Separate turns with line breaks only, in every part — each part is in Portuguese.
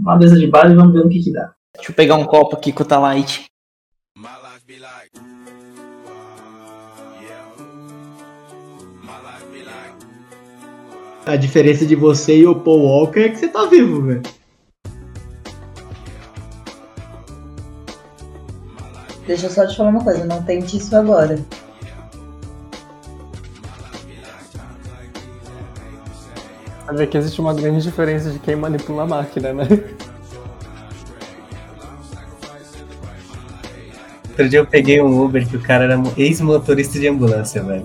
uma mesa de bar e vamos ver o que que dá.
Deixa eu pegar um copo aqui com o Talite.
A diferença de você e o Paul Walker é que você tá vivo, velho.
Deixa eu só te falar uma coisa, não tente isso agora.
Pra ver que existe uma grande diferença de quem manipula a máquina, né?
Outro dia eu peguei um Uber que o cara era ex-motorista de ambulância, velho.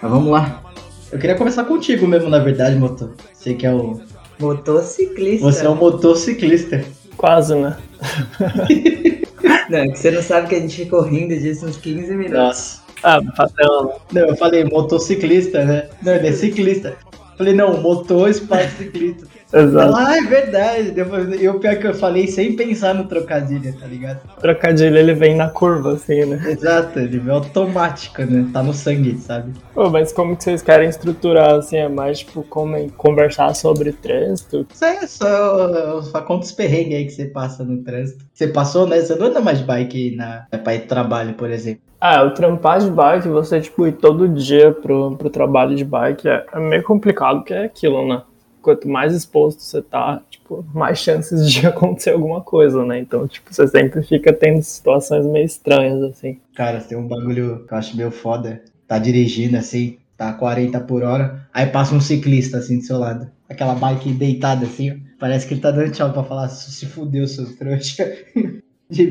Mas vamos lá. Eu queria começar contigo mesmo, na verdade, motor. Você que é o.
Motociclista.
Você é o motociclista.
Quase, né?
Não, é que você não sabe que a gente ficou rindo disso uns 15 minutos.
Nossa.
Ah, patrão.
Não, eu falei motociclista, né? Não, ele é ciclista. Falei, não, motor, espaço, ciclista.
Exato.
Ah, é verdade. Depois, eu pior que eu falei sem pensar no trocadilho, tá ligado?
O trocadilho ele vem na curva, assim, né?
Exato, ele é automático, né? Tá no sangue, sabe?
Pô, mas como que vocês querem estruturar, assim, é mais, tipo, como conversar sobre trânsito?
Isso é só, só conta os perrengues aí que você passa no trânsito. Você passou, né? Você não anda mais de bike na, pra ir pro trabalho, por exemplo.
Ah, o trampar de bike, você, tipo, ir todo dia pro, pro trabalho de bike é, é meio complicado, porque é aquilo, né? Quanto mais exposto você tá, tipo, mais chances de acontecer alguma coisa, né? Então, tipo, você sempre fica tendo situações meio estranhas, assim.
Cara, tem um bagulho que eu acho meio foda. Tá dirigindo assim, tá a 40 por hora, aí passa um ciclista assim do seu lado. Aquela bike deitada assim, ó. Parece que ele tá dando tchau pra falar, se fudeu, seu trouxa. De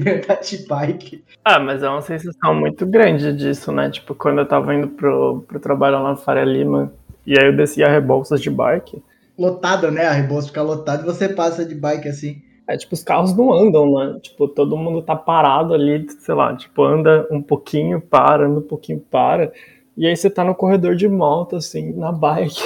bike.
Ah, mas é uma sensação muito grande disso, né? Tipo, quando eu tava indo pro, pro trabalho lá no Faria Lima, e aí eu descia a Rebouças de bike,
Lotada, né? A Rebouça fica lotada e você passa de bike assim.
É, tipo, os carros não andam, né? Tipo, todo mundo tá parado ali, sei lá, tipo, anda um pouquinho, para, anda um pouquinho, para. E aí você tá no corredor de moto, assim, na bike.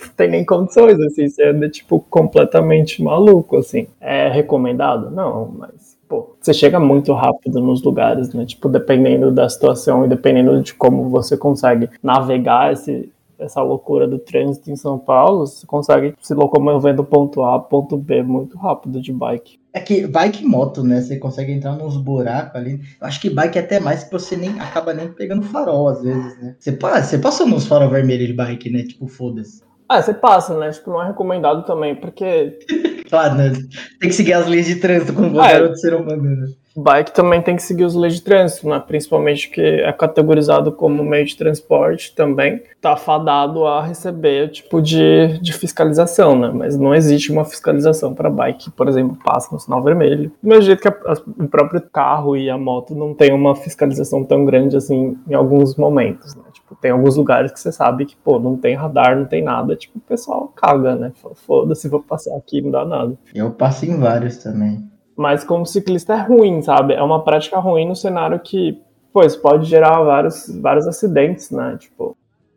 não tem nem condições, assim, você anda, tipo, completamente maluco, assim. É recomendado? Não, mas, pô, você chega muito rápido nos lugares, né? Tipo, dependendo da situação e dependendo de como você consegue navegar esse, essa loucura do trânsito em São Paulo, você consegue se locomover do ponto A ao ponto B muito rápido de bike.
É que bike e moto, né? Você consegue entrar nos buracos ali. Eu acho que bike é até mais que você nem acaba nem pegando farol às vezes, né? Você, você passou nos farol vermelhos de bike, né? Tipo, foda-se.
Ah, você passa, né? Tipo, não é recomendado também, porque
Claro, né? Tem que seguir as leis de trânsito como
Ah,
qualquer
é.
outro ser humano, né?
bike também tem que seguir os leis de trânsito, né? Principalmente que é categorizado como meio de transporte também, tá fadado a receber tipo de, de fiscalização, né? Mas não existe uma fiscalização para bike, por exemplo, passa no sinal vermelho. Do mesmo jeito que a- a- o próprio carro e a moto não tem uma fiscalização tão grande assim em alguns momentos, né? Tipo, tem alguns lugares que você sabe que, pô, não tem radar, não tem nada, tipo, o pessoal caga, né? Fala, Foda-se, vou passar aqui, não dá nada.
Eu passo em vários também.
Mas como ciclista é ruim, sabe? É uma prática ruim no cenário que, pois, pode gerar vários, vários acidentes, né? Tipo,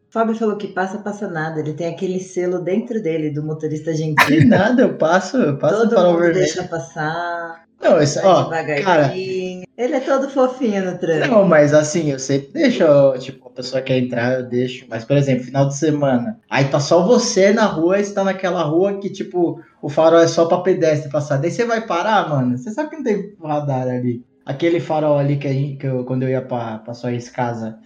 O Fábio falou que passa, passa nada. Ele tem aquele selo dentro dele do motorista
Que
gentil.
nada, eu passo, eu passo
Todo
farol
mundo
vermelho.
deixa passar,
Não, isso,
vai
ó, cara.
Ele é todo fofinho no trânsito.
Não, mas assim, eu sempre deixo, tipo, a pessoa quer entrar, eu deixo. Mas, por exemplo, final de semana, aí tá só você na rua, e você tá naquela rua que, tipo, o farol é só pra pedestre passar. Daí você vai parar, mano. Você sabe que não tem radar ali. Aquele farol ali que, a gente, que eu, quando eu ia pra, pra sua ex-casa,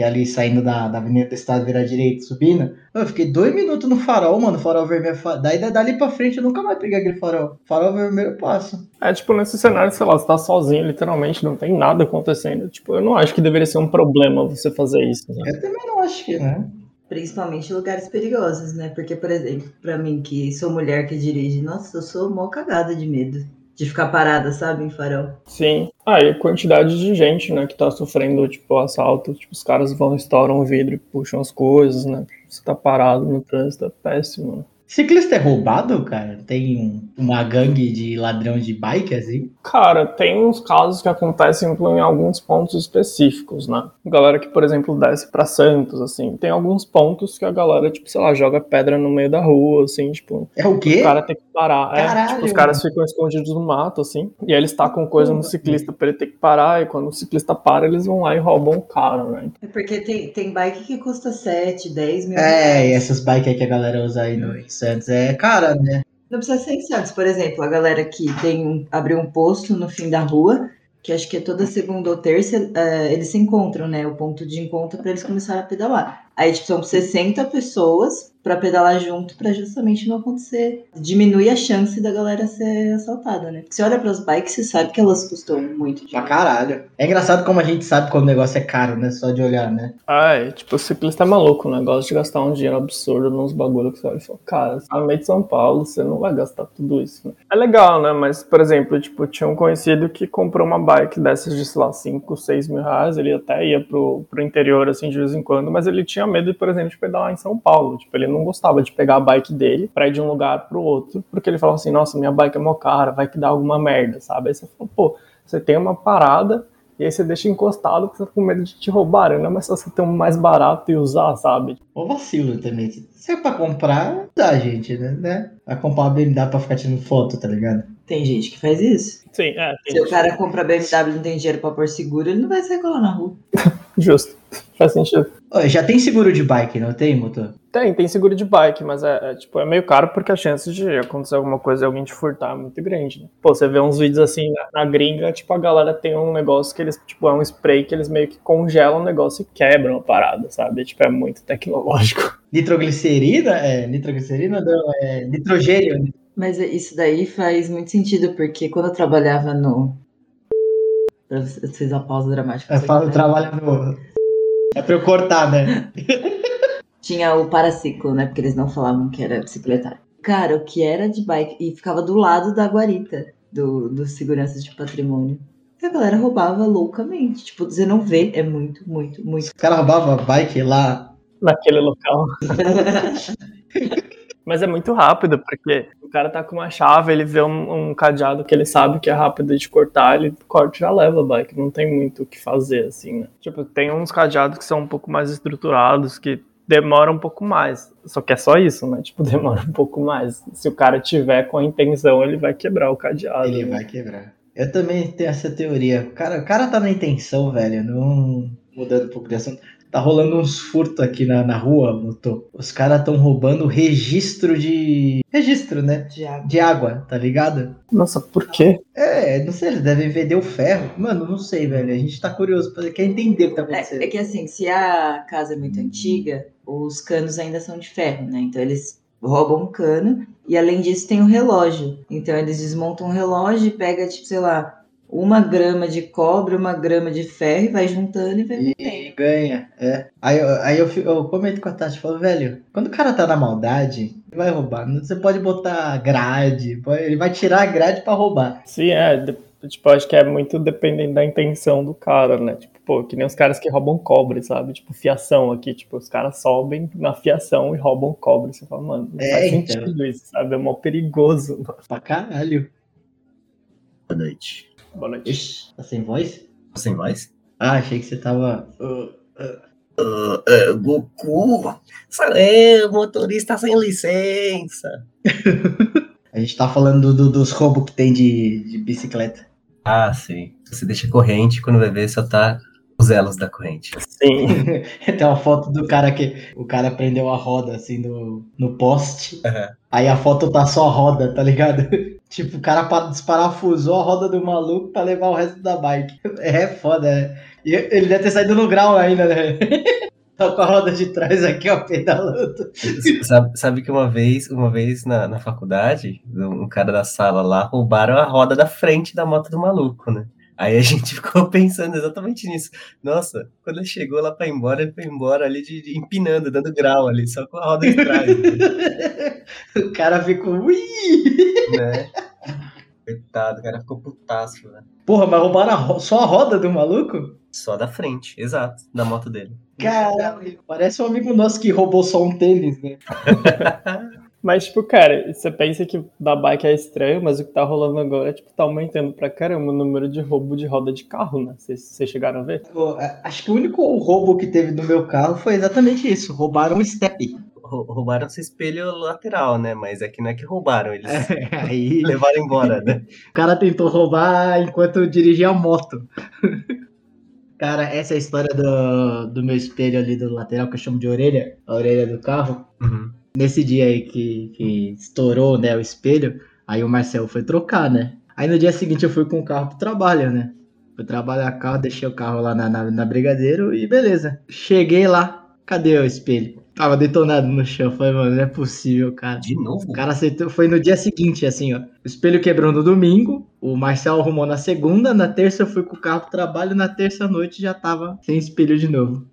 e ali saindo da, da Avenida do Estado, virar direito, subindo, eu fiquei dois minutos no farol, mano, farol vermelho. Daí da- dali pra frente eu nunca mais peguei aquele farol. Farol vermelho eu passo.
é tipo nesse cenário, sei lá, você tá sozinho, literalmente, não tem nada acontecendo. Tipo, eu não acho que deveria ser um problema você fazer isso, né?
Eu também não acho que, né?
Principalmente em lugares perigosos, né? Porque, por exemplo, pra mim que sou mulher que dirige, nossa, eu sou mó cagada de medo. De ficar parada, sabe, em farol.
Sim. Ah, e a quantidade de gente, né, que tá sofrendo, tipo, assalto. Tipo, os caras vão, estouram o vidro puxam as coisas, né? Você tá parado no trânsito, é péssimo.
Ciclista é roubado, cara? Tem um- uma gangue de ladrão de bike, assim?
Cara, tem uns casos que acontecem em alguns pontos específicos, né? Galera que, por exemplo, desce pra Santos, assim. Tem alguns pontos que a galera, tipo, sei lá, joga pedra no meio da rua, assim, tipo,
É o quê?
o cara tem que parar. É,
Caralho,
tipo, os caras ficam escondidos no mato, assim, e aí eles tacam coisa no ciclista pra ele ter que parar, e quando o ciclista para, eles vão lá e roubam o cara, né?
É porque tem, tem bike que custa 7, 10 mil
É,
reais.
e essas bikes aí que a galera usa aí no Santos é cara, né?
Não precisa ser em Santos, por exemplo, a galera que tem um, abriu um posto no fim da rua, que acho que é toda segunda ou terça, eh, eles se encontram, né? O ponto de encontro para eles começarem a pedalar. Aí, tipo, são 60 pessoas para pedalar junto para justamente não acontecer. Diminui a chance da galera ser assaltada, né? Porque você olha para as bikes, você sabe que elas custam muito
Pra caralho. É engraçado como a gente sabe quando o negócio é caro, né? Só de olhar, né?
Ah, é, tipo, o ciclista é maluco, né? Gosta de gastar um dinheiro absurdo nos bagulho que você olha e fala, cara, você tá no meio de São Paulo, você não vai gastar tudo isso, né? É legal, né? Mas, por exemplo, tipo, tinha um conhecido que comprou uma bike dessas de, sei lá, 5, 6 mil reais, ele até ia pro, pro interior, assim, de vez em quando, mas ele tinha medo, por exemplo, de pedalar em São Paulo. Tipo, ele não gostava de pegar a bike dele pra ir de um lugar pro outro, porque ele falava assim, nossa, minha bike é mó cara, vai que dá alguma merda, sabe? Aí você fala, pô, você tem uma parada e aí você deixa encostado porque você tá com medo de te roubarem, não é mais só você ter um mais barato e usar, sabe?
Ô vacilo também. Se é pra comprar, dá, gente, né? né? Vai comprar uma BMW pra ficar tirando foto, tá ligado?
Tem gente que faz isso.
Sim, é,
Se o cara compra BMW e não tem dinheiro para pôr seguro, ele não vai sair colar na rua.
justo. Faz sentido.
Já tem seguro de bike, não tem, motor?
Tem, tem seguro de bike, mas é, é, tipo, é meio caro porque a chance de acontecer alguma coisa e alguém te furtar é muito grande, né? Pô, você vê uns vídeos assim na, na gringa, tipo, a galera tem um negócio que eles, tipo, é um spray que eles meio que congelam o negócio e quebram a parada, sabe? Tipo, é muito tecnológico.
Nitroglicerina? É, nitroglicerina não, é nitrogênio.
Mas isso daí faz muito sentido, porque quando eu trabalhava no. Pra vocês fez a pausa dramática.
Eu falo, trabalha no. É pra eu cortar, né?
Tinha o paraciclo, né? Porque eles não falavam que era bicicletário. Cara, o que era de bike. E ficava do lado da guarita do, do segurança de patrimônio. E a galera roubava loucamente. Tipo, você não vê, é muito, muito, muito.
Os caras roubavam bike lá.
Naquele local. Mas é muito rápido, porque o cara tá com uma chave, ele vê um, um cadeado que ele sabe que é rápido de cortar, ele corta e já leva a bike. Não tem muito o que fazer, assim, né? Tipo, tem uns cadeados que são um pouco mais estruturados, que demoram um pouco mais. Só que é só isso, né? Tipo, demora um pouco mais. Se o cara tiver com a intenção, ele vai quebrar o cadeado.
Ele
né?
vai quebrar. Eu também tenho essa teoria. O cara, o cara tá na intenção, velho. Não. Mudando um pouco de assunto. Tá rolando uns furtos aqui na, na rua, motor. Os caras tão roubando registro de. Registro, né?
Diabo.
De água, tá ligado?
Nossa, por quê?
É, não sei, eles devem vender o ferro. Mano, não sei, velho. A gente tá curioso, quer entender o que tá acontecendo.
É, é que assim, se a casa é muito antiga, os canos ainda são de ferro, né? Então eles roubam um cano e além disso tem um relógio. Então eles desmontam o relógio e pega, tipo, sei lá, uma grama de cobre, uma grama de ferro e vai juntando e vai.
E ganha, é. Aí, eu- aí eu, eu comento com a Tati, falo, velho, quando o cara tá na maldade, ele vai roubar. Você pode botar grade, pode- ele vai tirar a grade pra roubar.
Sim, é. de- Tipo, acho que é muito dependendo da intenção do cara, né? Tipo, pô, que nem os caras que roubam cobre, sabe? Tipo, fiação aqui. Tipo, os caras sobem na fiação e roubam cobre. Você fala, mano, não
É,
faz
então.
sentido isso, sabe? É mó perigoso. mano.
Pra caralho.
Boa noite.
Boa noite.
Ixi, tá sem voz?
Sem voz?
Ah, achei que você tava.
Ah, ah, Goku! É, o motorista sem licença.
A gente tá falando do- dos roubos que tem de, de bicicleta.
Ah, sim. Você deixa corrente, quando vai ver, só tá os elos da corrente.
Sim.
Tem uma foto do cara que. O cara prendeu a roda assim no, no poste.
Aham.
Aí a foto tá só a roda, tá ligado? tipo, o cara pa- desparafusou a roda do maluco pra levar o resto da bike. É foda, né? E ele deve ter saído no grau ainda, né? tá com a roda de trás aqui, ó, pedalando.
Sabe, sabe que uma vez, uma vez na, na faculdade, um cara da sala lá roubaram a roda da frente da moto do maluco, né? Aí a gente ficou pensando exatamente nisso. Nossa, quando ele chegou lá pra ir embora, ele foi embora ali de, de- empinando, dando grau ali, só com a roda de trás,
o cara ficou. Ui!
né? Coitado, o cara ficou putaço, né?
Porra, mas roubaram a ro- só a roda do maluco?
Só da frente, exato, da moto dele.
Caralho, parece um amigo nosso que roubou só um tênis, né?
Mas, tipo, cara, você pensa que da bike é estranho, mas o que tá rolando agora, tipo, tá aumentando pra caramba o número de roubo de roda de carro, né? Vocês chegaram a ver?
Pô, Acho que o único roubo que teve no meu carro foi exatamente isso. Roubaram o step.
Rou- Roubaram esse espelho lateral, né? Mas é que não é que roubaram, eles
Aí
levaram embora, né?
o cara tentou roubar enquanto eu dirigia a moto. Cara, essa é a história do, do meu espelho ali do lateral, que eu chamo de orelha, a orelha do carro.
Uhum.
Nesse dia aí que, que estourou, né, o espelho, aí o Marcel foi trocar, né? Aí no dia seguinte eu fui com o carro pro trabalho, né? Fui trabalhar carro, deixei o carro lá na, na, na Brigadeiro e beleza. Cheguei lá, cadê o espelho? Tava detonado no chão. Falei, mano, não é possível, cara.
De novo?
O cara aceitou, foi no dia seguinte, assim, ó. O espelho quebrou no domingo, o Marcel arrumou na segunda, na terça eu fui com o carro pro trabalho, na terça noite já tava sem espelho de novo.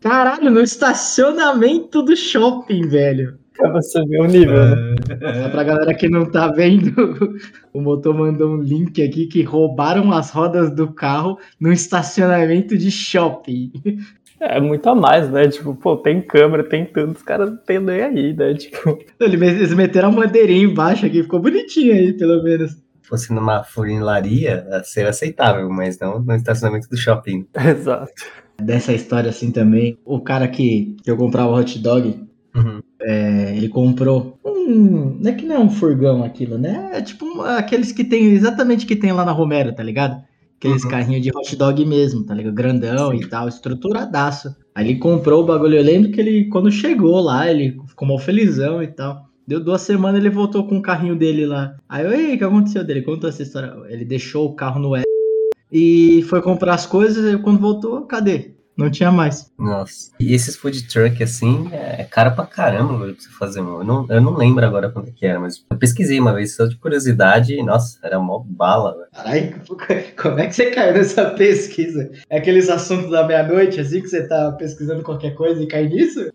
Caralho, no estacionamento do shopping, velho.
Pra você ver o nível, né?
Só pra galera que não tá vendo, o motor mandou um link aqui que roubaram as rodas do carro no estacionamento de shopping.
É muito a mais, né? Tipo, pô, tem câmera, tem tudo, os caras não tem nem aí, né? Tipo,
Ele- Eles meteram a bandeirinha embaixo aqui, ficou bonitinho aí, pelo menos.
Se fosse numa funilaria, seria aceitável, mas não no estacionamento do shopping.
exato.
Dessa história assim também, o cara que, que eu comprava hot dog,
Uhum.
é, ele comprou um. Não é que não é um furgão aquilo, né? É tipo um- aqueles que tem, exatamente que tem lá na Romero, tá ligado? Aqueles
Uhum.
carrinhos de hot dog mesmo, tá ligado? Grandão
Sim.
e tal, estruturadaço. Aí ele comprou o bagulho. Eu lembro que ele, quando chegou lá, ele ficou mal felizão e tal. Deu duas semanas, ele voltou com o carrinho dele lá. Aí eu, ei, o que aconteceu dele? Conta essa história. Ele deixou o carro no E e foi comprar as coisas. E quando voltou, cadê? Não tinha mais.
Nossa. E esses food truck, assim, é caro pra caramba, velho, pra você fazer, mano. Eu não, eu não lembro agora quanto que era, mas eu pesquisei uma vez, só de curiosidade, e, nossa, era mó bala, velho.
Caralho, como é que você caiu nessa pesquisa? É aqueles assuntos da meia-noite, assim, que você tá pesquisando qualquer coisa e cai nisso?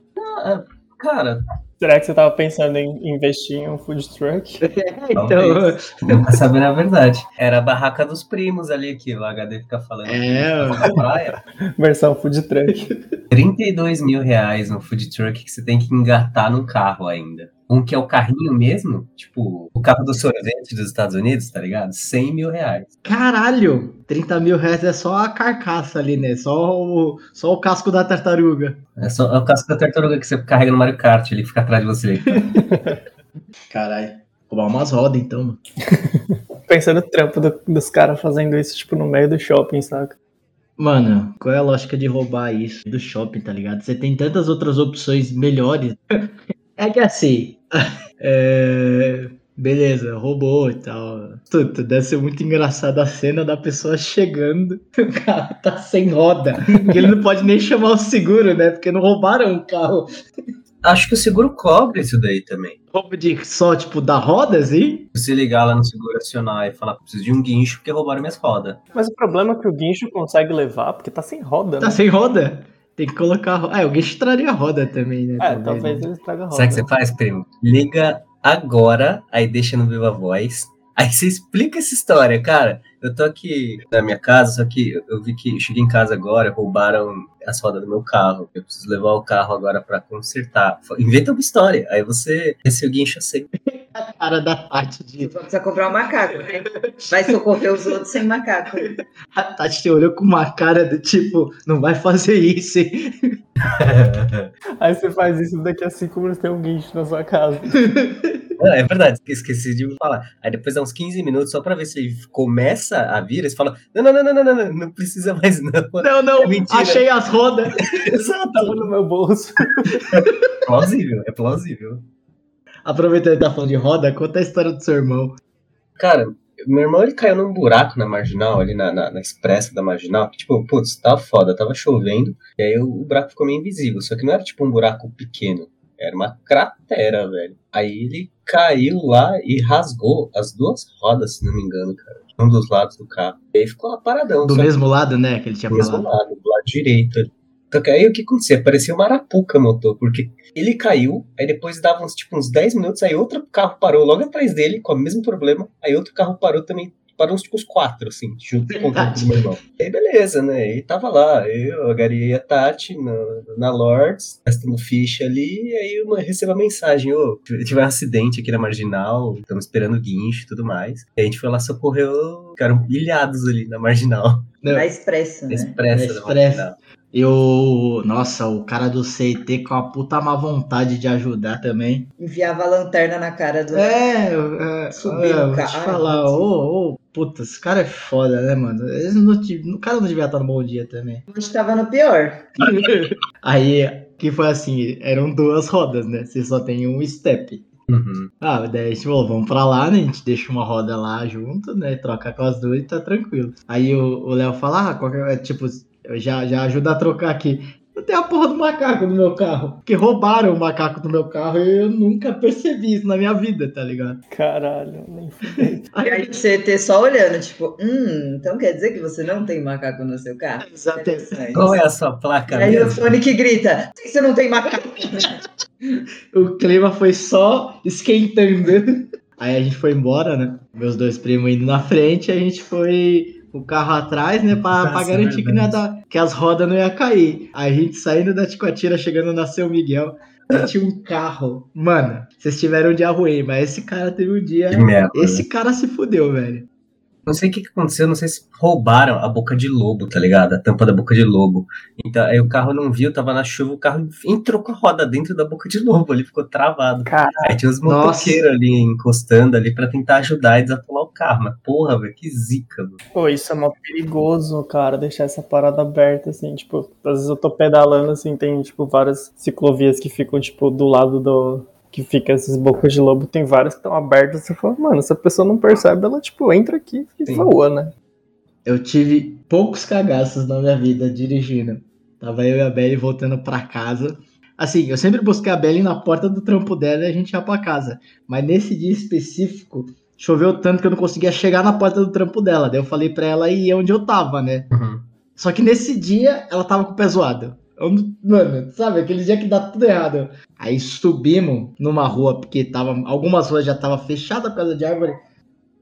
Cara,
Será que você tava pensando em investir em um food truck?
então,
Talvez. Deu pra saber na verdade. Era a barraca dos primos ali, que o HD fica falando.
É,
na praia.
Versão food truck.
32 mil reais no food truck que você tem que engatar no carro ainda. Um que é o carrinho mesmo, tipo, o carro do sorvete dos Estados Unidos, tá ligado? 100 mil reais.
caralho, 30 mil reais é só a carcaça ali, né? Só o, só o casco da tartaruga.
É só é o casco da tartaruga que você carrega no Mario Kart, ele fica atrás de você.
Caralho, roubar umas rodas então, mano.
Pensando no trampo do- dos caras fazendo isso, tipo, no meio do shopping, saca?
Mano, qual é a lógica de roubar isso do shopping, tá ligado? Você tem tantas outras opções melhores. É que assim, é, beleza, roubou e tal. Tudo, deve ser muito engraçado a cena da pessoa chegando, o carro tá sem roda. Ele não pode nem chamar o seguro, né? Porque não roubaram o carro.
Acho que o seguro cobre isso daí também.
Roubo de só, tipo, da roda, assim?
Se você ligar lá no seguro acionar e falar, preciso de um guincho porque roubaram minhas rodas.
Mas o problema é que o guincho consegue levar, porque tá sem roda,
Tá
né?
sem roda? Tem que colocar. a Ah, alguém traria roda também, né?
É,
talvez,
talvez
né?
eles tragam roda.
Sabe o que você faz, primo? Liga agora, aí deixa no Viva Voz. Aí você explica essa história, cara. Eu tô aqui na minha casa, só que eu- vi que eu cheguei em casa agora, roubaram as rodas do meu carro. Eu preciso levar o carro agora pra consertar. Inventa uma história. Aí você esse o guincho assim.
Cara da Tati de.
Só precisa comprar um macaco. né? Vai socorrer os outros sem macaco.
A Tati te olhou com uma cara do tipo, não vai fazer isso, hein?
Aí você faz isso daqui a cinco minutos tem um guincho na sua casa.
Não, é verdade, esqueci de falar. Aí depois dá uns 15 minutos só pra ver se ele começa a vir. Eles falam: não, não, não, não, não, não, não, não precisa mais, não.
Não, não,
É mentira.
achei as rodas.
Exato.
Tava no meu bolso.
Plausível, é plausível.
Aproveitando que tá falando de roda, conta a história do seu irmão.
Cara, meu irmão ele caiu num buraco na marginal, ali na, na, na expressa da marginal. que, Tipo, putz, tava foda, tava chovendo. E aí o, o buraco ficou meio invisível. Só que não era tipo um buraco pequeno. Era uma cratera, velho. Aí ele caiu lá e rasgou as duas rodas, se não me engano, cara. Um dos lados do carro. E aí ficou lá paradão.
Do mesmo lado, né, que ele tinha
do mesmo
falado.
lado, do lado direito. Só que aí o que acontecia? Parecia uma arapuca motor, porque ele caiu, aí depois dava uns, tipo, uns 10 minutos, aí outro carro parou logo atrás dele, com o mesmo problema, aí outro carro parou também paramos tipo os quatro, assim, junto com o meu irmão. E aí, beleza, né? E tava lá, eu, a Gari e a Tati na, na Lords, gastando ficha ali, e aí eu recebo a mensagem, ô, tive um acidente aqui na Marginal, estamos esperando o guincho e tudo mais. E a gente foi lá socorrer, ficaram ilhados ali na Marginal.
Não.
Na expressa, né?
Expressa
Na Expressa.
Marginal.
Eu. Nossa, o cara do CT com a puta má vontade de ajudar também.
Enviava a lanterna na cara do.
É, é,
Subir
é,
no
vou te falar, ô, ô, puta, esse cara é foda, né, mano? Eles não o cara não devia estar no bom dia também.
A gente tava no pior.
Aí, que foi assim, eram duas rodas, né? Você só tem um step.
Uhum.
Ah, daí a gente falou, vamos pra lá, né? A gente deixa uma roda lá junto, né? Troca com as duas e tá tranquilo. Aí o Léo fala, ah, qualquer, é, tipo, eu já, já ajuda a trocar aqui. Eu tenho a porra do macaco no meu carro. Porque roubaram o macaco do meu carro e eu nunca percebi isso na minha vida, tá ligado?
Caralho, nem fudei.
E aí você ter só olhando, tipo, hum, então quer dizer que você não tem macaco no seu carro?
Exatamente.
Qual é a sua placa
E aí o
mesmo?
Sonic grita, "Por que você não tem macaco?
O clima foi só esquentando. Aí a gente foi embora, né? Meus dois primos indo na frente, a gente foi o carro atrás, né? Pra, pra
Nossa,
garantir que, não ia dar- que as rodas não iam cair. Aí a gente saindo da Ticoatira, chegando na São Miguel, tinha um carro. Mano, vocês tiveram um dia ruim, mas esse cara teve um dia.
Que merda.
Esse cara se fudeu, velho.
Não sei o que, que aconteceu, não sei se roubaram a boca de lobo, tá ligado? A tampa da boca de lobo. Então, aí o carro não viu, tava na chuva, o carro entrou com a roda dentro da boca de lobo, ele ficou travado.
Caralho.
Aí tinha os
Nossa.
motoqueiros ali encostando ali pra tentar ajudar e desatolar o carro. Mas porra, velho, que zica, mano.
Pô, isso é mó perigoso, cara, deixar essa parada aberta, assim, tipo, às vezes eu tô pedalando, assim, tem, tipo, várias ciclovias que ficam, tipo, do lado do... que fica essas bocas de lobo, tem várias que estão abertas, você fala, mano, se a pessoa não percebe, ela, tipo, entra aqui e
Sim.
voa, né?
Eu tive poucos cagaços na minha vida dirigindo. Tava eu e a Belly voltando pra casa. Assim, eu sempre busquei a Belly na porta do trampo dela e a gente ia pra casa. Mas nesse dia específico, choveu tanto que eu não conseguia chegar na porta do trampo dela. Daí eu falei pra ela ir onde eu tava, né? Só que nesse dia ela tava com o pé zoado. Não- Mano, sabe, aquele dia que dá tudo errado. Aí subimos numa rua, porque tava, algumas ruas já tava fechada por causa de árvore.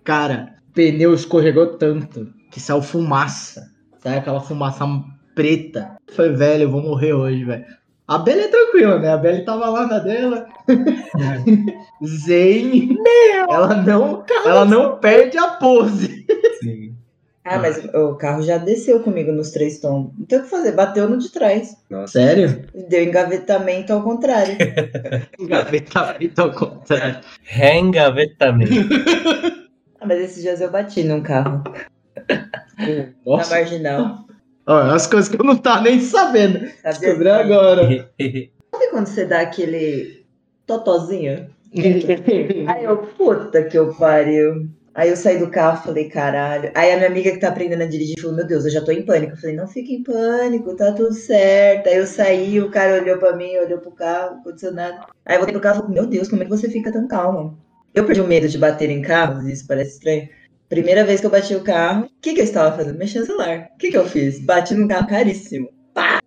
Cara, pneu escorregou tanto que saiu fumaça. Sabe aquela fumaça preta. Foi, velho, eu vou morrer hoje, velho. A Bela é tranquila, né? A Bela tava lá na dela. Zen. Ela não, ela não perde a pose.
Sim.
Ah, mas o carro já desceu comigo nos três tombos. Não tem o que fazer, bateu no de trás.
Nossa.
Sério?
Deu engavetamento ao contrário.
Engavetamento ao contrário.
Reengavetamento.
Ah, mas esses dias eu bati num carro, na
Nossa.
marginal.
Ó, as coisas que eu não tava nem sabendo.
Sabe
Descobri
assim?
agora.
Sabe quando você dá aquele totozinho? Aí eu, puta que eu pariu. Aí eu saí do carro, falei, caralho. Aí a minha amiga que tá aprendendo a dirigir falou, meu Deus, eu já tô em pânico. Eu falei, não fique em pânico, tá tudo certo. Aí eu saí, o cara olhou pra mim, olhou pro carro, não aconteceu nada. Aí eu voltei pro carro e falei, meu Deus, como é que você fica tão calma? Eu perdi o medo de bater em carros, isso parece estranho. Primeira vez que eu bati o carro, o que, que eu estava fazendo? Mexendo no celular. O que, que eu fiz? Bati num carro caríssimo. Pá!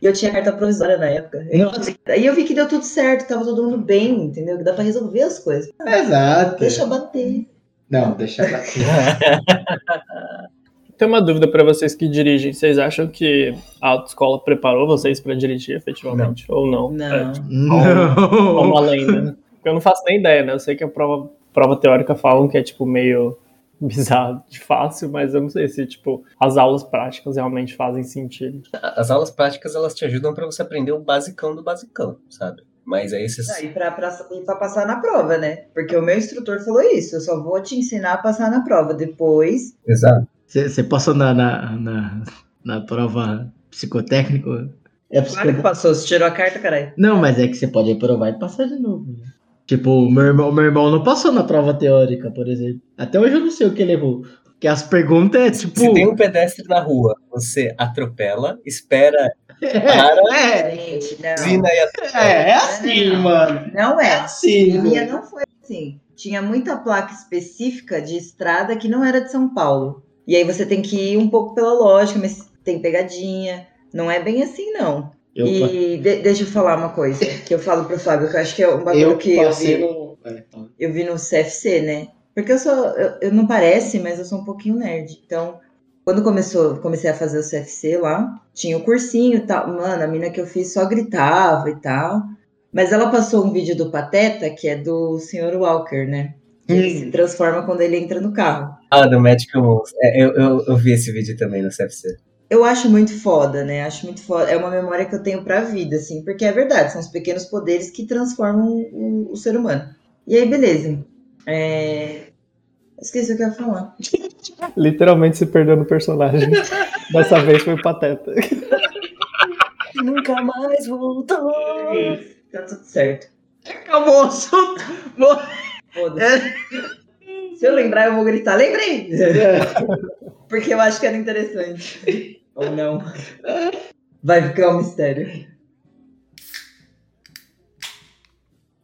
E eu tinha carta provisória na época.
Nossa.
Aí eu vi que deu tudo certo, tava todo mundo bem, entendeu? Que dá pra resolver as coisas.
Exato.
Deixa eu bater.
Não, deixa bater.
Tem uma dúvida pra vocês que dirigem. Vocês acham que a autoescola preparou vocês pra dirigir efetivamente? Ou não?
Não.
É, ou
Não.
uma lenda, né? Eu não faço nem ideia, né? Eu sei que a prova, prova teórica falam que é, tipo, meio bizarro de fácil, mas eu não sei se, tipo, as aulas práticas realmente fazem sentido.
As aulas práticas, elas te ajudam pra você aprender o basicão do basicão, sabe? Mas aí você...
Ah, e pra passar na prova, né? Porque o meu instrutor falou isso. Eu só vou te ensinar a passar na prova. Depois.
Exato.
Você passou na, na, na, na prova psicotécnico? É
Claro que passou. Você tirou a carta, caralho.
Não, mas é que você pode reprovar e passar de novo. né? Tipo, o meu irmão, meu irmão não passou na prova teórica, por exemplo. Até hoje eu não sei o que ele errou. Porque as perguntas é tipo.
Se tem um pedestre na rua, você atropela, espera, para,
é,
Gente, não.
é, é assim, mano.
Não
É
é.
assim.
A minha não foi assim. Tinha muita placa específica de estrada que não era de São Paulo. E aí você tem que ir um pouco pela lógica, mas tem pegadinha. Não é bem assim, não.
Eu,
e de- deixa eu falar uma coisa que eu falo pro Fábio, que eu acho que é um bagulho
eu
que eu vi,
no. é, tá.
eu vi no CFC, né? Porque eu sou. Eu, eu não parece, mas eu sou um pouquinho nerd. Então, quando começou, comecei a fazer o CFC lá, tinha o cursinho e tal. Mano, a mina que eu fiz só gritava e tal. Mas ela passou um vídeo do Pateta, que é do Sr. Walker, né? Que ele se transforma quando ele entra no carro.
Ah, do Magical Monster. É, eu, eu, eu vi esse vídeo também no CFC.
Eu acho muito foda, né? Acho muito foda. É uma memória que eu tenho pra vida, assim, porque é verdade, são os pequenos poderes que transformam o, o ser humano. E aí, beleza. É... Esqueci o que eu ia falar.
Literalmente se perdeu no personagem. Dessa vez foi pateta.
Nunca mais voltou.
Tá tudo certo.
Acabou o assunto.
Foda-se. Se eu lembrar, eu vou gritar. Lembrei! Porque eu acho que era interessante. Ou não. Vai ficar um mistério.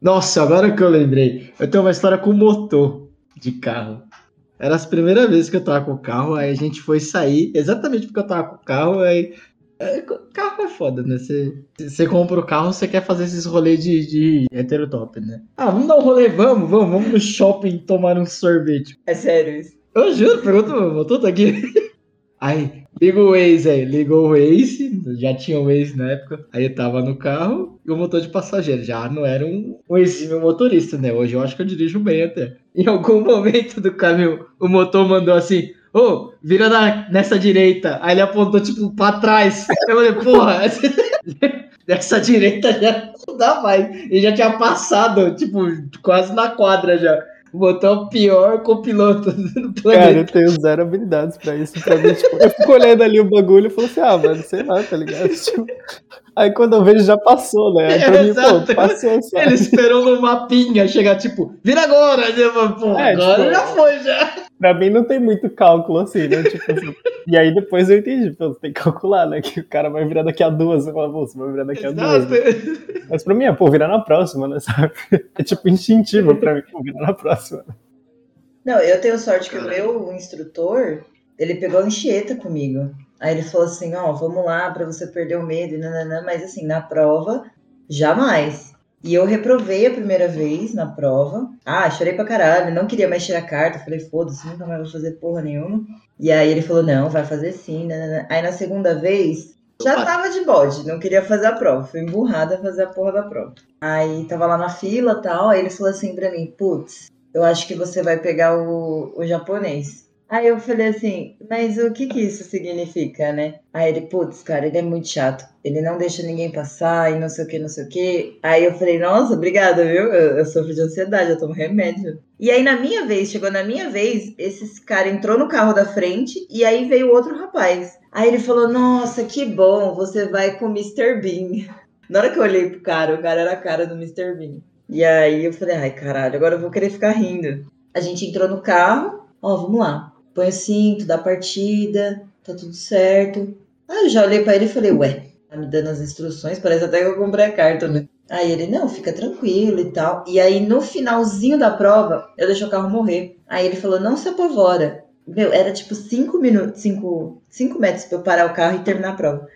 Nossa, agora que eu lembrei. Eu tenho uma história com motor de carro. Era as primeiras vezes que eu tava com o carro, aí a gente foi sair, exatamente porque eu tava com o carro, aí. é, Carro é foda, né? Você, compra o carro, você quer fazer esses rolês de, de heterotop, né? Ah, vamos dar um rolê, vamos, vamos, vamos no shopping tomar um sorvete.
É sério isso.
Eu juro, pergunta meu motor tá aqui. Aí, liga o Waze aí, ligou o Waze, já tinha o Waze na época. Aí eu tava no carro e o motor de passageiro. Já não era um, um exímio motorista, né? Hoje eu acho que eu dirijo bem até. Em algum momento do caminho, o motor mandou assim: Ô, vira na- nessa direita. Aí ele apontou, tipo, pra trás. Eu falei, porra, essa, dessa direita já não dá mais. Ele já tinha passado, tipo, quase na quadra já. É o pior copiloto do planeta.
Cara, eu tenho zero habilidades pra isso. Pra mim, tipo, eu fico olhando ali o bagulho e falo assim, ah, mano, sei lá, tá ligado? Tipo, aí quando eu vejo já passou, né? Aí pra mim,
Exato.
pô, passou só.
Ele esperou no mapinha chegar, tipo, vira agora! Falei, Pô,
É,
agora
tipo,
já foi, já.
Pra mim não tem muito cálculo assim, né? Tipo, assim, e aí depois eu entendi, pô, você tem que calcular, né? Que o cara vai virar daqui a duas, você fala, pô, você vai virar daqui a duas. né? Mas pra mim é, pô, virar na próxima, né? Sabe? É tipo instintivo pra mim, pô, virar na próxima.
Não, eu tenho sorte que o meu instrutor, ele pegou anchieta comigo. Aí ele falou assim, ó, vamos lá pra você perder o medo e nananã, mas assim, na prova, jamais. E eu reprovei a primeira vez na prova. Ah, chorei pra caralho, não queria mais tirar carta. Falei, foda-se, nunca mais vou fazer porra nenhuma. E aí ele falou, não, vai fazer sim. nananã. Aí na segunda vez, já tava de bode, não queria fazer a prova. Fui emburrada a fazer a porra da prova. Aí tava lá na fila e tal, aí ele falou assim pra mim, putz, eu acho que você vai pegar o, o japonês. Aí eu falei assim, mas o que que isso significa, né? Aí ele, putz, cara, ele é muito chato. Ele não deixa ninguém passar e não sei o que, não sei o que. Aí eu falei, nossa, obrigada, viu? Eu, eu sofro de ansiedade, eu tomo remédio. E aí na minha vez, chegou na minha vez, esse cara entrou no carro da frente e aí veio outro rapaz. Aí ele falou, nossa, que bom, você vai com o Mr. Bean. Na hora que eu olhei pro cara, o cara era a cara do Mr. Bean. E aí eu falei, ai caralho, agora eu vou querer ficar rindo. A gente entrou no carro, ó, vamos lá. Põe o cinto, dá partida, tá tudo certo. Aí eu já olhei pra ele e falei, ué, tá me dando as instruções, parece até que eu comprei a carta, né? Aí ele, não, fica tranquilo e tal. E aí no finalzinho da prova, eu deixei o carro morrer. Aí ele falou, não se apavora. Meu, era tipo cinco minutos, cinco, cinco metros pra eu parar o carro e terminar a prova.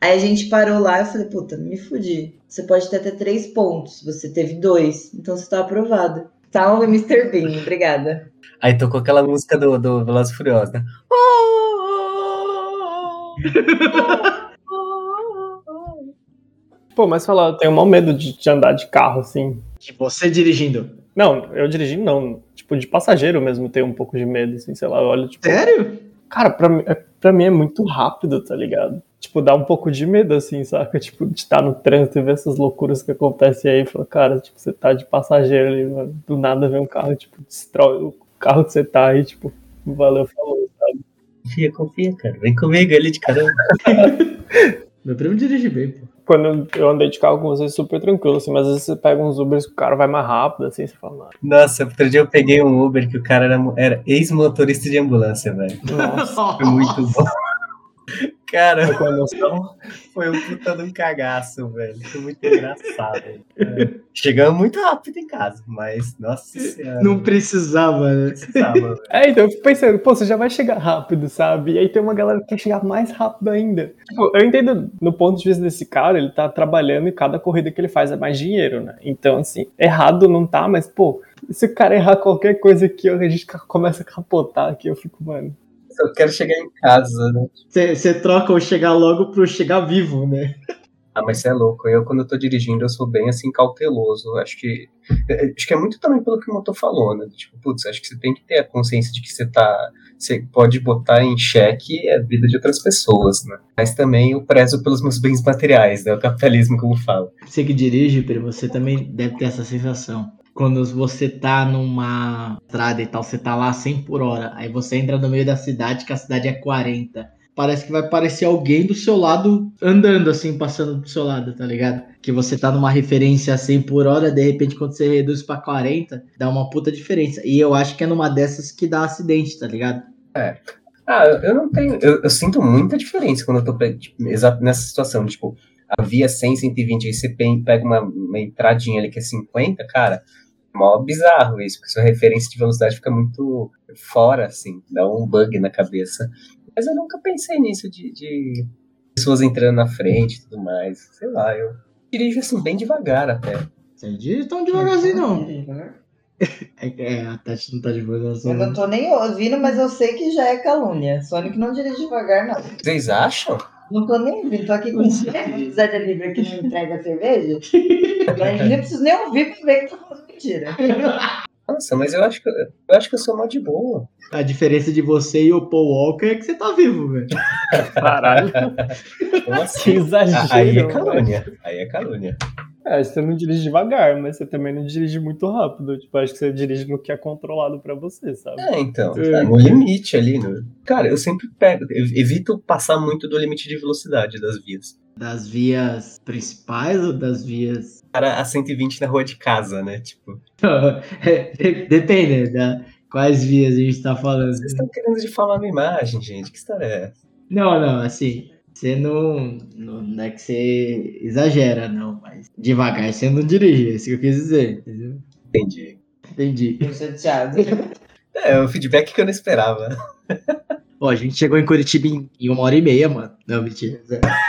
Aí a gente parou lá, eu falei, puta, me fudi. Você pode ter até três pontos, você teve dois, então você tá aprovado. Salve, Mr. Bean, obrigada.
Aí tocou aquela música do, do Velozes e Furiosos, né?
Pô, mas falar, eu tenho mau medo de, de andar de carro, assim.
Tipo, você dirigindo.
Não, eu dirigindo não. Tipo, de passageiro mesmo tenho um pouco de medo, assim, sei lá, eu olho, tipo.
Sério?
Cara, pra, pra mim é muito rápido, tá ligado? Tipo, dá um pouco de medo, assim, saca? Tipo, de estar no trânsito e ver essas loucuras que acontecem aí. Fala, cara, tipo, você tá de passageiro ali, mano, do nada vem um carro, tipo, destrói o carro que você tá aí, tipo, valeu, falou, sabe?
Confia, confia, cara. Vem comigo ali de caramba.
Meu primo dirige bem, pô.
Quando eu andei de carro com vocês, super tranquilo, assim, mas às vezes você pega uns Ubers que o cara vai mais rápido, assim, você fala,
Nossa, outro dia eu peguei um Uber que o cara era, era ex-motorista de ambulância, velho.
nossa,
Foi muito bom. Cara,
com emoção.
foi um puta de um cagaço, velho. Foi muito engraçado. É. Chegamos muito rápido em casa, mas, nossa senhora.
Não precisava, né?
precisava, velho.
É, então eu fico pensando, pô, você já vai chegar rápido, sabe? E aí tem uma galera que quer chegar mais rápido ainda. Tipo, eu entendo, no ponto de vista desse cara, ele tá trabalhando e cada corrida que ele faz é mais dinheiro, né? Então, assim, errado não tá, mas, pô, E se o cara errar qualquer coisa aqui, a gente começa a capotar aqui, eu fico, mano.
Eu quero chegar em casa, né?
Você troca o chegar logo pro chegar vivo, né?
Ah, mas você é louco. Eu, quando eu tô dirigindo, eu sou bem, assim, cauteloso. Acho que... Acho que é muito também pelo que o motor falou, né? Tipo, putz, acho que você tem que ter a consciência de que você tá... Você pode botar em xeque a vida de outras pessoas, né? Mas também eu prezo pelos meus bens materiais, né? O capitalismo, como falo.
Você que dirige, Pedro, você também deve ter essa sensação. Quando você tá numa estrada e tal, você tá lá 100 por hora, aí você entra no meio da cidade, que a cidade é 40. Parece que vai parecer alguém do seu lado andando assim, passando do seu lado, tá ligado? Que você tá numa referência a 100 por hora, de repente quando você reduz pra 40, dá uma puta diferença. E eu acho que é numa dessas que dá acidente, tá ligado?
Ah, eu não tenho. Eu, eu sinto muita diferença quando eu tô tipo, nessa situação. Tipo, a via 100, 120, aí você pe- pega uma, uma entradinha ali que é 50, cara. Mó bizarro isso, porque sua referência de velocidade fica muito fora, assim, dá um bug na cabeça. Mas eu nunca pensei nisso de, de pessoas entrando na frente e tudo mais. Sei lá, eu dirijo assim bem devagar até.
Você dirige tão devagarzinho, não. É, é, a Tati não tá devagarzinho.
Eu não tô nem ouvindo, mas eu sei que já é calúnia. Sonic não dirige devagar, não.
Vocês acham?
Não tô nem ouvindo, tô aqui com o Zé de Livre que não entrega cerveja. Mas nem preciso nem ouvir pra ver que tá falando mentira.
Nossa, mas eu acho que eu acho que eu sou mó de boa.
A diferença de você e o Paul Walker é que você tá vivo, velho.
Caralho,
Como
que
assim?
exagero.
Aí é calúnia. Aí é calúnia.
É, você não dirige devagar, mas você também não dirige muito rápido. Tipo, acho que você dirige no que é controlado pra você, sabe?
É, então,
É.
tá no limite ali, né? Cara, eu sempre pego, eu evito passar muito do limite de velocidade das vias.
Das vias principais ou das vias.
Cara, a 120 na rua de casa, né? Tipo,
Depende da quais vias a gente tá falando.
vocês estão querendo difamar minha imagem, gente. Que história é essa?
Não, não, assim, você não, não. Não é que você exagera, não, mas devagar você não dirige, é isso que eu quis dizer, entendeu?
Entendi.
Entendi.
Tô chateado.
É, o feedback que eu não esperava.
Ó, a gente chegou em Curitiba em, em uma hora e meia, mano. Não, mentira.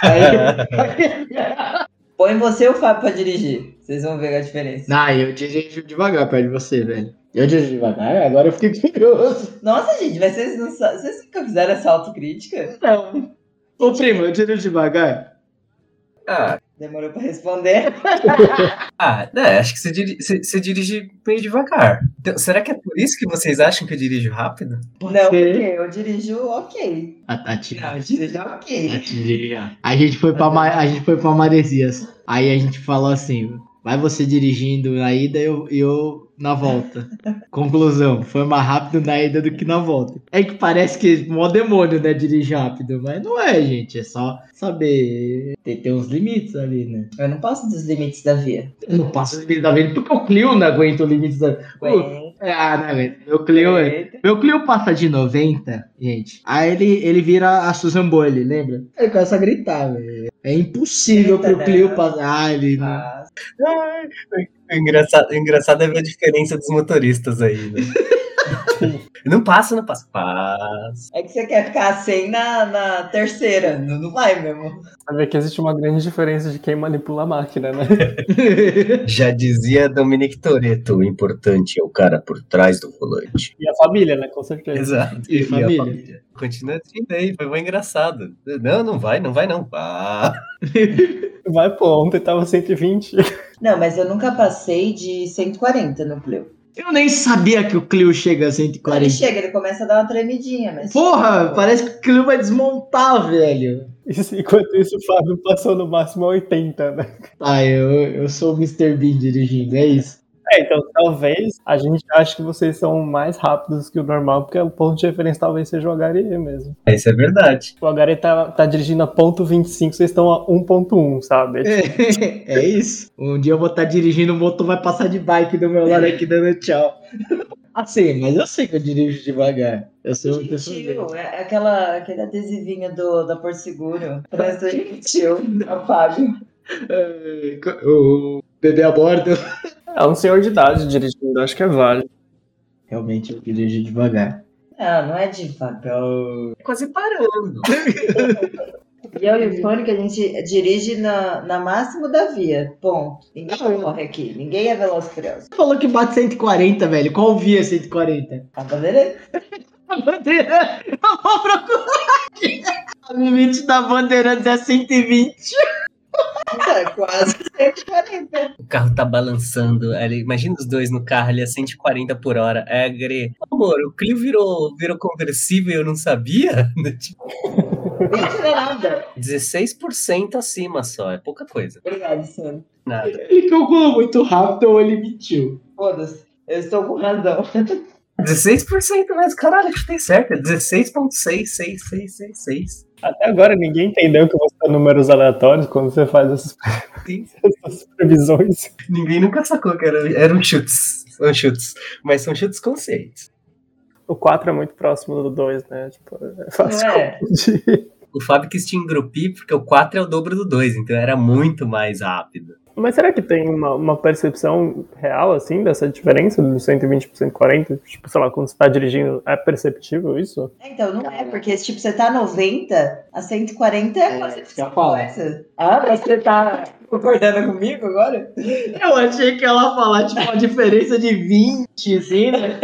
Aí-
Põe você e o Fábio pra dirigir. Vocês vão ver a diferença.
não, eu dirijo devagar perto de você, velho. Eu dirijo devagar, agora eu fiquei curioso.
Nossa, gente, mas vocês, não, vocês nunca fizeram essa autocrítica?
Não. Ô, primo, eu dirijo devagar.
Ah,
Demorou pra responder.
ah é, acho que você, diri- você- você dirige meio devagar. Então, será que é por isso que vocês acham que eu dirijo rápido?
Pode
não,
ser.
porque eu dirijo ok.
A Tati.
Não, eu dirijo ok.
A. A gente foi pra, Ma- a gente foi pra Maresias. Aí a gente falou assim: vai você dirigindo na ida e eu, e eu na volta. Conclusão: foi mais rápido na ida do que na volta. É que parece que mó demônio, né? Dirigir rápido. Mas não é, gente. É só saber. Tem uns limites ali, né?
Eu não passo dos limites da via.
Eu não passo os limites da vida porque o Clio não aguenta os limites da.
Aguenta,
Ah, não aguenta. Meu Clio é.
aguenta.
Meu Clio passa de 90, gente. Aí ele, ele vira a Susan Boyle, lembra? Ele começa a gritar, velho. É impossível
Grita
pro Clio
dela.
passar. Ah, ele. não-.
O engraçado, o engraçado é ver a diferença dos motoristas aí, né? não passa, não passa. Passa.
É que você quer ficar sem na, na terceira. Não, não vai mesmo.
Vai ver que existe uma grande diferença de quem manipula a máquina, né?
Já dizia Dominic Toretto, o importante é o cara por trás do volante.
E a família, né? Com certeza.
Exato.
E
a
família?
Continua aí, foi foi engraçado. Não, não vai, não vai não. Ah,
Vai, pô, ontem tava 120.
Não, mas eu nunca passei de 140 no Pleo.
Eu nem sabia que o Clio chega a
Ele
140.
chega, ele começa a dar uma tremidinha, mas.
Porra, parece que o Clio vai desmontar, velho.
Isso, enquanto isso, o Fábio passou no máximo a 80, né?
Tá, eu, eu sou o Mr. Bean dirigindo, é isso.
É, então talvez a gente ache que vocês são mais rápidos que o normal, porque o ponto de referência talvez seja o Agari mesmo.
isso é verdade.
O Agari tá, tá dirigindo a ponto .25, vocês estão a 1.1, sabe?
É, é isso. Um dia eu vou estar dirigindo, o motor vai passar de bike do meu lado aqui dando tchau. Assim, mas eu sei que eu dirijo devagar. Eu sou uma pessoa.
Gentil, é aquela, aquele adesivinho do, da Porto Seguro. Parece gentil, o Fábio.
É, O bebê a bordo.
É um senhor de idade dirigindo, acho que é válido.
Realmente eu dirijo devagar.
Não, não é devagar.
Quase parando.
E eu e o Fone que a gente dirige na, na máximo da via. Ponto. Ninguém corre aqui. Ninguém é veloz furioso.
Falou que bate 140, velho. Qual via 140?
A bandeira
A bandeira. Eu vou procurar aqui. O limite da Bandeirantes é 120.
É quase 140.
O carro tá balançando. Ali, imagina os dois no carro ali a 140 por hora. É, Gre. Amor, o Clio virou, virou conversível e eu não sabia? Tipo,
20 não nada.
16% acima só. É pouca coisa.
Obrigado, Sônia.
Nada.
Ele calculou muito rápido ou ele mentiu?
Foda-se. Eu estou com razão.
16% mesmo. Caralho, acho que tem certo. É 16,66666.
Até agora ninguém entendeu que você números aleatórios quando você faz essas, essas previsões.
Ninguém nunca sacou que era, eram chutes. São chutes. Mas são chutes conscientes.
O 4 é muito próximo do 2, né? Tipo, é fácil
é?
confundir.
O Fábio quis te engrupir porque o 4 é o dobro do 2, então era muito mais rápido.
Mas será que tem uma, uma percepção real, assim, dessa diferença do 120 por 140? Tipo, sei lá, quando você tá dirigindo, é perceptível isso?
Então, não é, porque tipo, você tá 90, a 140 é
É,
quase
que eu
coisa. Ah, mas você tá concordando comigo agora?
Eu achei que ela ia falar, tipo, uma diferença de 20, assim, né?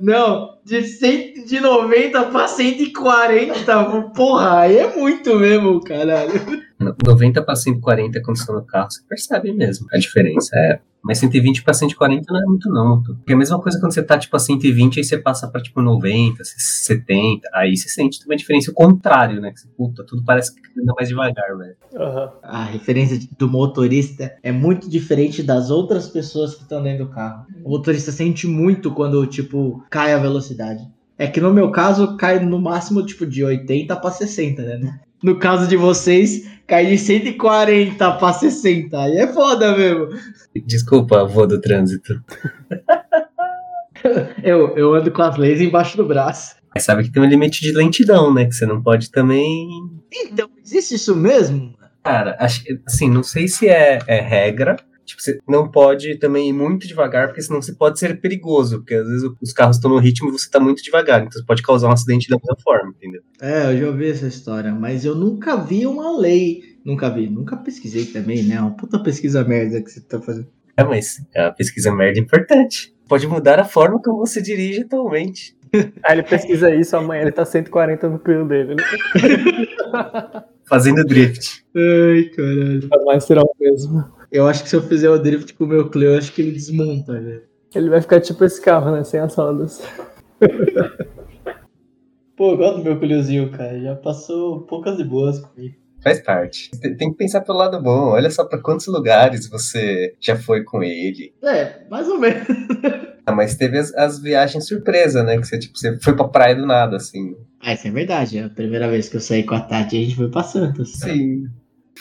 Não, de, 100, de 90 pra 140. Porra, aí é muito mesmo, caralho.
90 para 140 quando você tá no carro, você percebe mesmo a diferença. É. Mas 120 para 140 não é muito não. Porque é a mesma coisa quando você tá tipo a 120 aí você passa pra tipo 90, 70, aí você sente também a diferença o contrário, né? Que você, puta, tudo parece que anda mais devagar, velho.
Aham.
A referência do motorista é muito diferente das outras pessoas que estão dentro do carro. O motorista sente muito quando, tipo, cai a velocidade. É que no meu caso, cai no máximo, tipo, de 80 pra 60, né? No caso de vocês, cai de 140 pra 60. Aí é foda mesmo.
Desculpa, avô do trânsito.
Eu, eu ando com as leis embaixo do braço.
Mas sabe que tem um limite de lentidão, né? Que você não pode também
Então, existe isso mesmo?
Cara, assim, não sei se é, é regra. Tipo, você não pode também ir muito devagar, porque senão você pode ser perigoso. Porque às vezes os carros estão no ritmo e você tá muito devagar. Então você pode causar um acidente da mesma forma, entendeu?
É, eu já ouvi essa história, mas eu nunca vi uma lei. Nunca vi, nunca pesquisei também, né? Uma puta pesquisa merda que você tá fazendo.
É, mas a pesquisa merda é importante. Pode mudar a forma como você dirige atualmente.
Aí ele pesquisa isso, amanhã ele tá 140 no Clio dele. Né?
Fazendo drift.
Ai, caralho.
Mais será o mesmo.
Eu acho que se eu fizer o drift com o meu Clio, eu acho que ele desmonta, velho.
Ele vai ficar tipo esse carro, né? Sem as rodas.
Pô, eu gosto do meu Cliozinho, cara. Já passou poucas e boas comigo.
Faz parte. Tem que pensar pelo lado bom. Olha só pra quantos lugares você já foi com ele.
É, mais ou menos.
Ah, mas teve as, as viagens surpresa, né? Que você, tipo, você foi pra praia do nada, assim.
Ah, isso é verdade. É a primeira vez que eu saí com a Tati, a gente foi pra Santos.
Sim.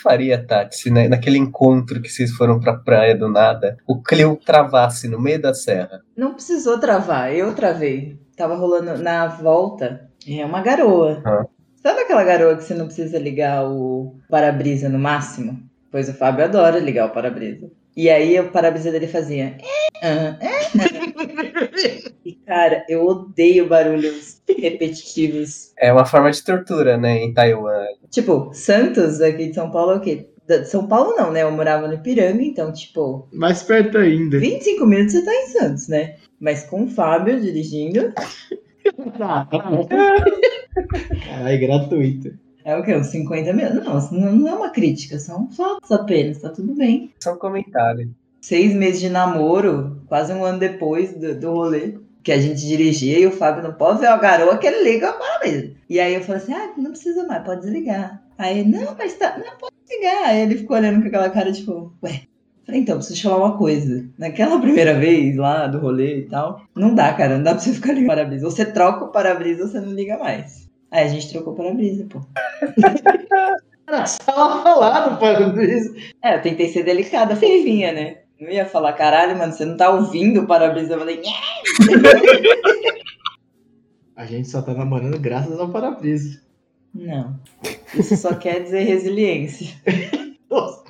Faria, Tati, se na- naquele encontro que vocês foram pra praia do nada, o Clio travasse no meio da serra?
Não precisou travar, eu travei. Tava rolando na volta, é uma garoa.
Ah.
Sabe aquela garoa que você não precisa ligar o para-brisa no máximo? Pois o Fábio adora ligar o para-brisa. E aí o para-brisa dele fazia. "É, é, ah." E cara, eu odeio barulhos repetitivos.
É uma forma de tortura, né, em Taiwan.
Tipo, Santos, aqui de São Paulo, é o quê? São Paulo não, né? Eu morava no Ipiranga, então, tipo,
Mais perto ainda.
25 minutos você tá em Santos, né? Mas com o Fábio dirigindo,
Caralho, gratuito.
É o quê? Uns 50 minutos? Não, isso não não é uma crítica, são fatos apenas, tá tudo bem.
Só um comentário.
Seis meses de namoro, quase um ano depois do, do rolê, que a gente dirigia e o Fábio não pode ver a garoa que ele liga para mesmo. E aí eu falei assim: ah, não precisa mais, pode desligar. Aí ele, não, mas tá, não, pode desligar. Aí ele ficou olhando com aquela cara, tipo, ué. Falei, então, preciso te falar uma coisa. Naquela primeira vez lá do rolê e tal, não dá, cara, não dá pra você ficar ligando o para-brisa. Você troca o para-brisa você não liga mais. Aí a gente trocou o para-brisa, pô.
Era só falar do para-brisa.
É, eu tentei ser delicada, fofinha, né? Não ia falar, caralho, mano, você não tá ouvindo o para-brisa. Eu falei.
A gente só tá namorando graças ao para-brisa.
não. Isso só quer dizer resiliência.
Nossa.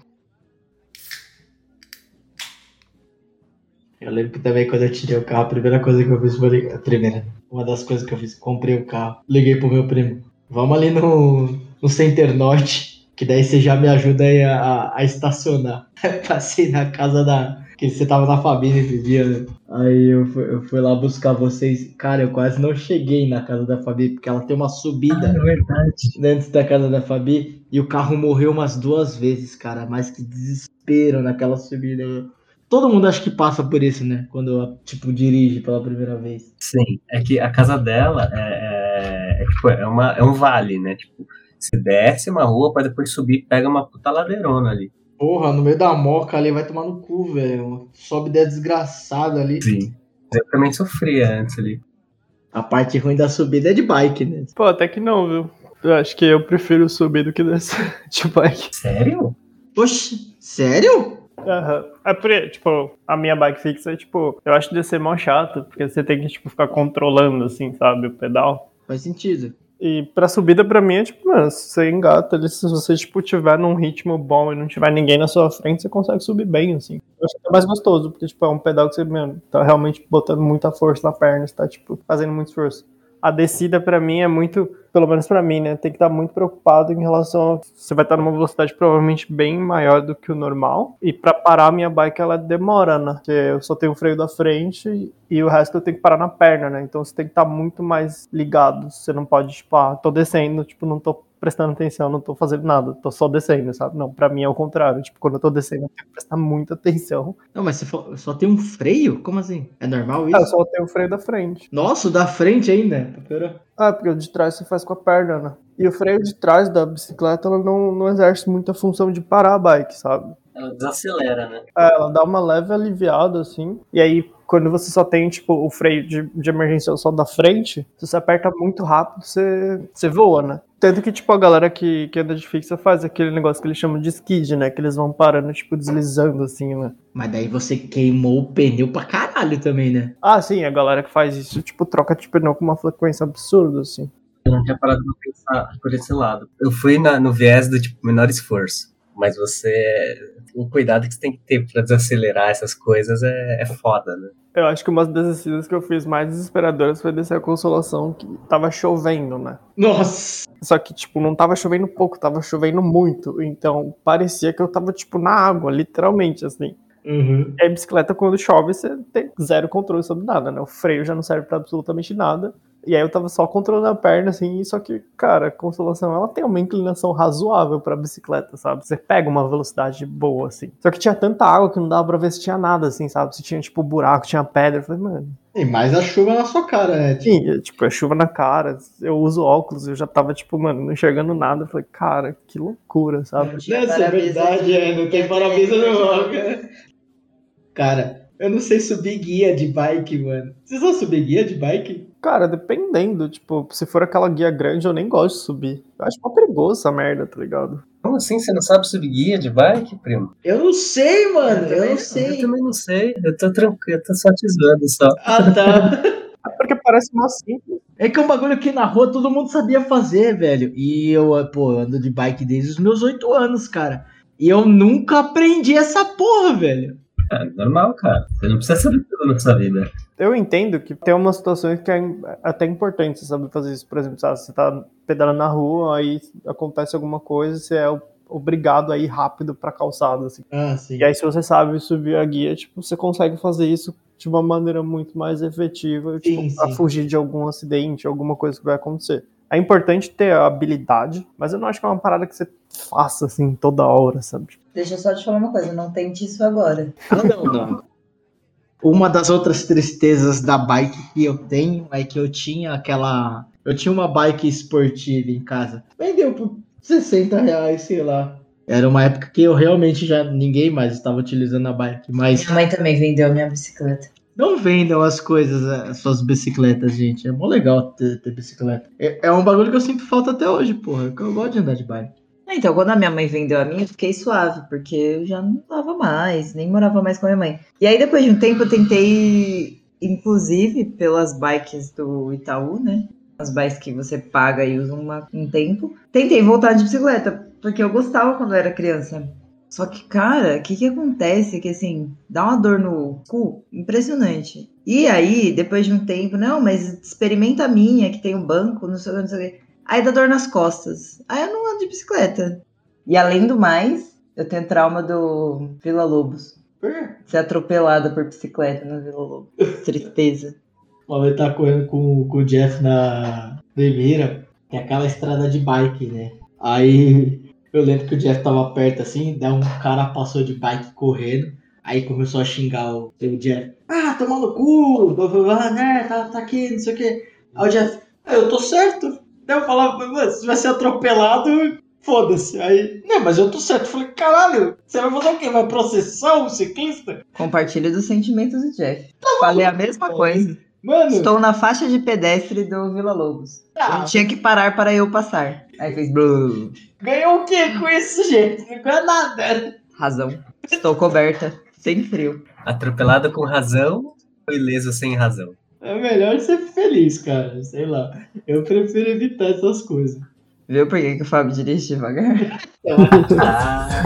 Eu lembro que também quando eu tirei o carro, a primeira coisa que eu fiz foi. A primeira. Uma das coisas que eu fiz, comprei o carro. Liguei pro meu primo. Vamos ali no, no Center Norte, que daí você já me ajuda aí a, a, a estacionar. Passei na casa da. Que você tava na família esse dia, né? Aí eu fui, eu fui lá buscar vocês. Cara, eu quase não cheguei na casa da Fabi, porque ela tem uma subida
É verdade.
dentro da casa da Fabi e o carro morreu umas duas vezes, cara. Mas que desespero naquela subida. Todo mundo acho que passa por isso, né? Quando, tipo, dirige pela primeira vez.
Sim, é que a casa dela é, é, é, tipo, é, uma, é um vale, né? Tipo, você desce uma rua pra depois subir e pega uma puta ladeirona ali.
Porra, no meio da moca ali vai tomar no cu, velho. Sobe ideia desgraçada ali.
Sim. Eu também sofria antes ali.
A parte ruim da subida é de bike, né?
Pô, até que não, viu? Eu acho que eu prefiro subir do que descer de bike.
Sério?
Oxi, sério?
Aham. É porque, tipo, a minha bike fixa, tipo, eu acho descer mó chato, porque você tem que, tipo, ficar controlando, assim, sabe, o pedal.
Faz sentido.
E pra subida, pra mim, é tipo, mano, se você engata ali, se você, tipo, tiver num ritmo bom e não tiver ninguém na sua frente, você consegue subir bem, assim. Eu acho que é mais gostoso, porque, tipo, é um pedal que você, mano, tá realmente botando muita força na perna, você tá, tipo, fazendo muito esforço. A descida, pra mim, é muito, pelo menos pra mim, né, tem que estar muito preocupado em relação a, você vai estar numa velocidade provavelmente bem maior do que o normal, e pra parar a minha bike, ela demora, né, porque eu só tenho o freio da frente e o resto eu tenho que parar na perna, né? Então você tem que estar muito mais ligado. Você não pode, tipo, ah, tô descendo, tipo, não tô prestando atenção, não tô fazendo nada, tô só descendo, sabe? Não, pra mim é o contrário. Tipo, quando eu tô descendo, eu tenho que prestar muita atenção.
Não, mas você só tem um freio? Como assim? É normal
Ah, eu
isso?
só tenho o freio da frente.
Nossa, da frente ainda.
Ah, porque o de trás você faz com a perna, né? E o freio de trás da bicicleta, ela não, não exerce muita função de parar a bike, sabe?
Ela desacelera, né?
É, ela dá uma leve aliviada, assim. E aí, quando você só tem, tipo, o freio de, de emergência só da frente, se você aperta muito rápido, você, você voa, né? Tanto que, tipo, a galera que, que anda de fixa faz aquele negócio que eles chamam de skid, né? Que eles vão parando, tipo, deslizando, assim, né?
Mas daí você queimou o pneu pra caralho também, né?
Ah, sim, a galera que faz isso, tipo, troca de pneu com uma frequência absurda, assim.
Eu não tinha parado pra pensar por esse lado. Eu fui na- no viés do tipo menor esforço. Mas você. O cuidado que você tem que ter pra desacelerar essas coisas é, é foda, né?
Eu acho que uma das descidas que eu fiz mais desesperadoras foi descer a consolação, que tava chovendo, né?
Nossa!
Só que, tipo, não tava chovendo pouco, tava chovendo muito. Então, parecia que eu tava, tipo, na água, literalmente, assim.
Uhum.
E a bicicleta, quando chove, você tem zero controle sobre nada, né? O freio já não serve pra absolutamente nada. E aí eu tava só controlando a perna, assim, só que, cara, a Consolação, ela tem uma inclinação razoável pra bicicleta, sabe? Você pega uma velocidade boa, assim. Só que tinha tanta água que não dava pra ver se tinha nada, assim, sabe? Se tinha, tipo, buraco, tinha pedra. Eu falei, mano,
E mais a chuva na sua cara, né? Tipo,
Sim, é, tipo, é chuva na cara, eu uso óculos, eu já tava, tipo, mano, não enxergando nada. Eu falei, cara, que loucura, sabe?
Essa é verdade,
de-
é, não tem para-brisa no óculos. Cara, eu não sei subir guia de bike, mano. Vocês vão subir guia de bike?
Cara, dependendo, tipo, se for aquela guia grande, eu nem gosto de subir. Eu acho mó perigoso essa merda, tá ligado?
Como assim? Você não sabe subir guia de bike, primo?
Eu não sei, mano. Eu,
também
não
não.
Eu
sei.
também não sei. Eu tô tranquilo, eu tô só te zoando só.
Ah, tá.
É porque parece mó simples.
É que é um bagulho que na rua todo mundo sabia fazer, velho. E eu, pô, eu ando de bike desde os meus oito anos, cara. E eu nunca aprendi essa porra, velho.
É normal, cara. Você não precisa saber tudo na sua vida.
Eu entendo que tem umas situações que é até importante você saber fazer isso. Por exemplo, sabe, você tá pedalando na rua, aí acontece alguma coisa, você é obrigado a ir rápido pra calçada, assim.
Ah, sim.
E aí, se você sabe subir a guia, tipo, você consegue fazer isso de uma maneira muito mais efetiva, tipo,
Sim,
pra
sim.
fugir de algum acidente, alguma coisa que vai acontecer. É importante ter a habilidade, mas eu não acho que é uma parada que você faça, assim, toda hora, sabe?
Deixa eu só te falar uma coisa, não tente isso agora.
Ah, não, não. Uma das outras tristezas da bike que eu tenho é que eu tinha aquela. Eu tinha uma bike esportiva em casa. Vendeu por 60 reais, sei lá. Era uma época que eu realmente já. Ninguém mais estava utilizando a bike. Mas
Minha mãe também vendeu a minha bicicleta.
Não vendam as coisas, as suas bicicletas, gente. É mó legal ter, ter bicicleta. É, é um bagulho que eu sinto falta até hoje, porra. Eu gosto de andar de bike.
Então, quando a minha mãe vendeu a minha, eu fiquei suave, porque eu já não tava mais, nem morava mais com a minha mãe. E aí, depois de um tempo, eu tentei, inclusive, pelas bikes do Itaú, né? As bikes que você paga e usa uma- um tempo. Tentei voltar de bicicleta, porque eu gostava quando eu era criança. Só que, cara, o que que acontece? Que, assim, dá uma dor no cu impressionante. E aí, depois de um tempo, não, mas experimenta a minha, que tem um banco, não sei o que, não sei o que. Aí dá dor nas costas. Aí eu não ando de bicicleta. E além do mais, eu tenho trauma do Vila Lobos. Ser atropelada por bicicleta na Vila Lobos. Tristeza.
Uma vez tá correndo com, com o Jeff na Limeira, tem aquela estrada de bike, né? Aí eu lembro que o Jeff tava perto assim, daí um cara passou de bike correndo, aí começou a xingar o, o Jeff. Ah, toma no cu! blá, blá, blá, né? Tá, tá aqui, não sei o quê. Aí o Jeff, ah, eu tô certo. Daí eu falava, mano, se vai ser atropelado, foda-se. Aí, não, mas eu tô certo. Eu falei, caralho, você vai fazer o quê? Vai processar um ciclista?
Compartilho dos sentimentos do Jeff. Falei a mesma coisa.
Mano,
Estou na faixa de pedestre do Vila Lobos.
ah,
Ele tinha que parar para eu passar. Aí fez blu.
Ganhou o quê com isso, gente? Não ganhou nada.
Razão. Estou coberta, sem frio.
Atropelado com razão ou ileso sem razão?
É melhor ser feliz, cara. Sei lá. Eu prefiro evitar essas coisas.
Viu por que, que o Fábio dirige devagar?
Ah,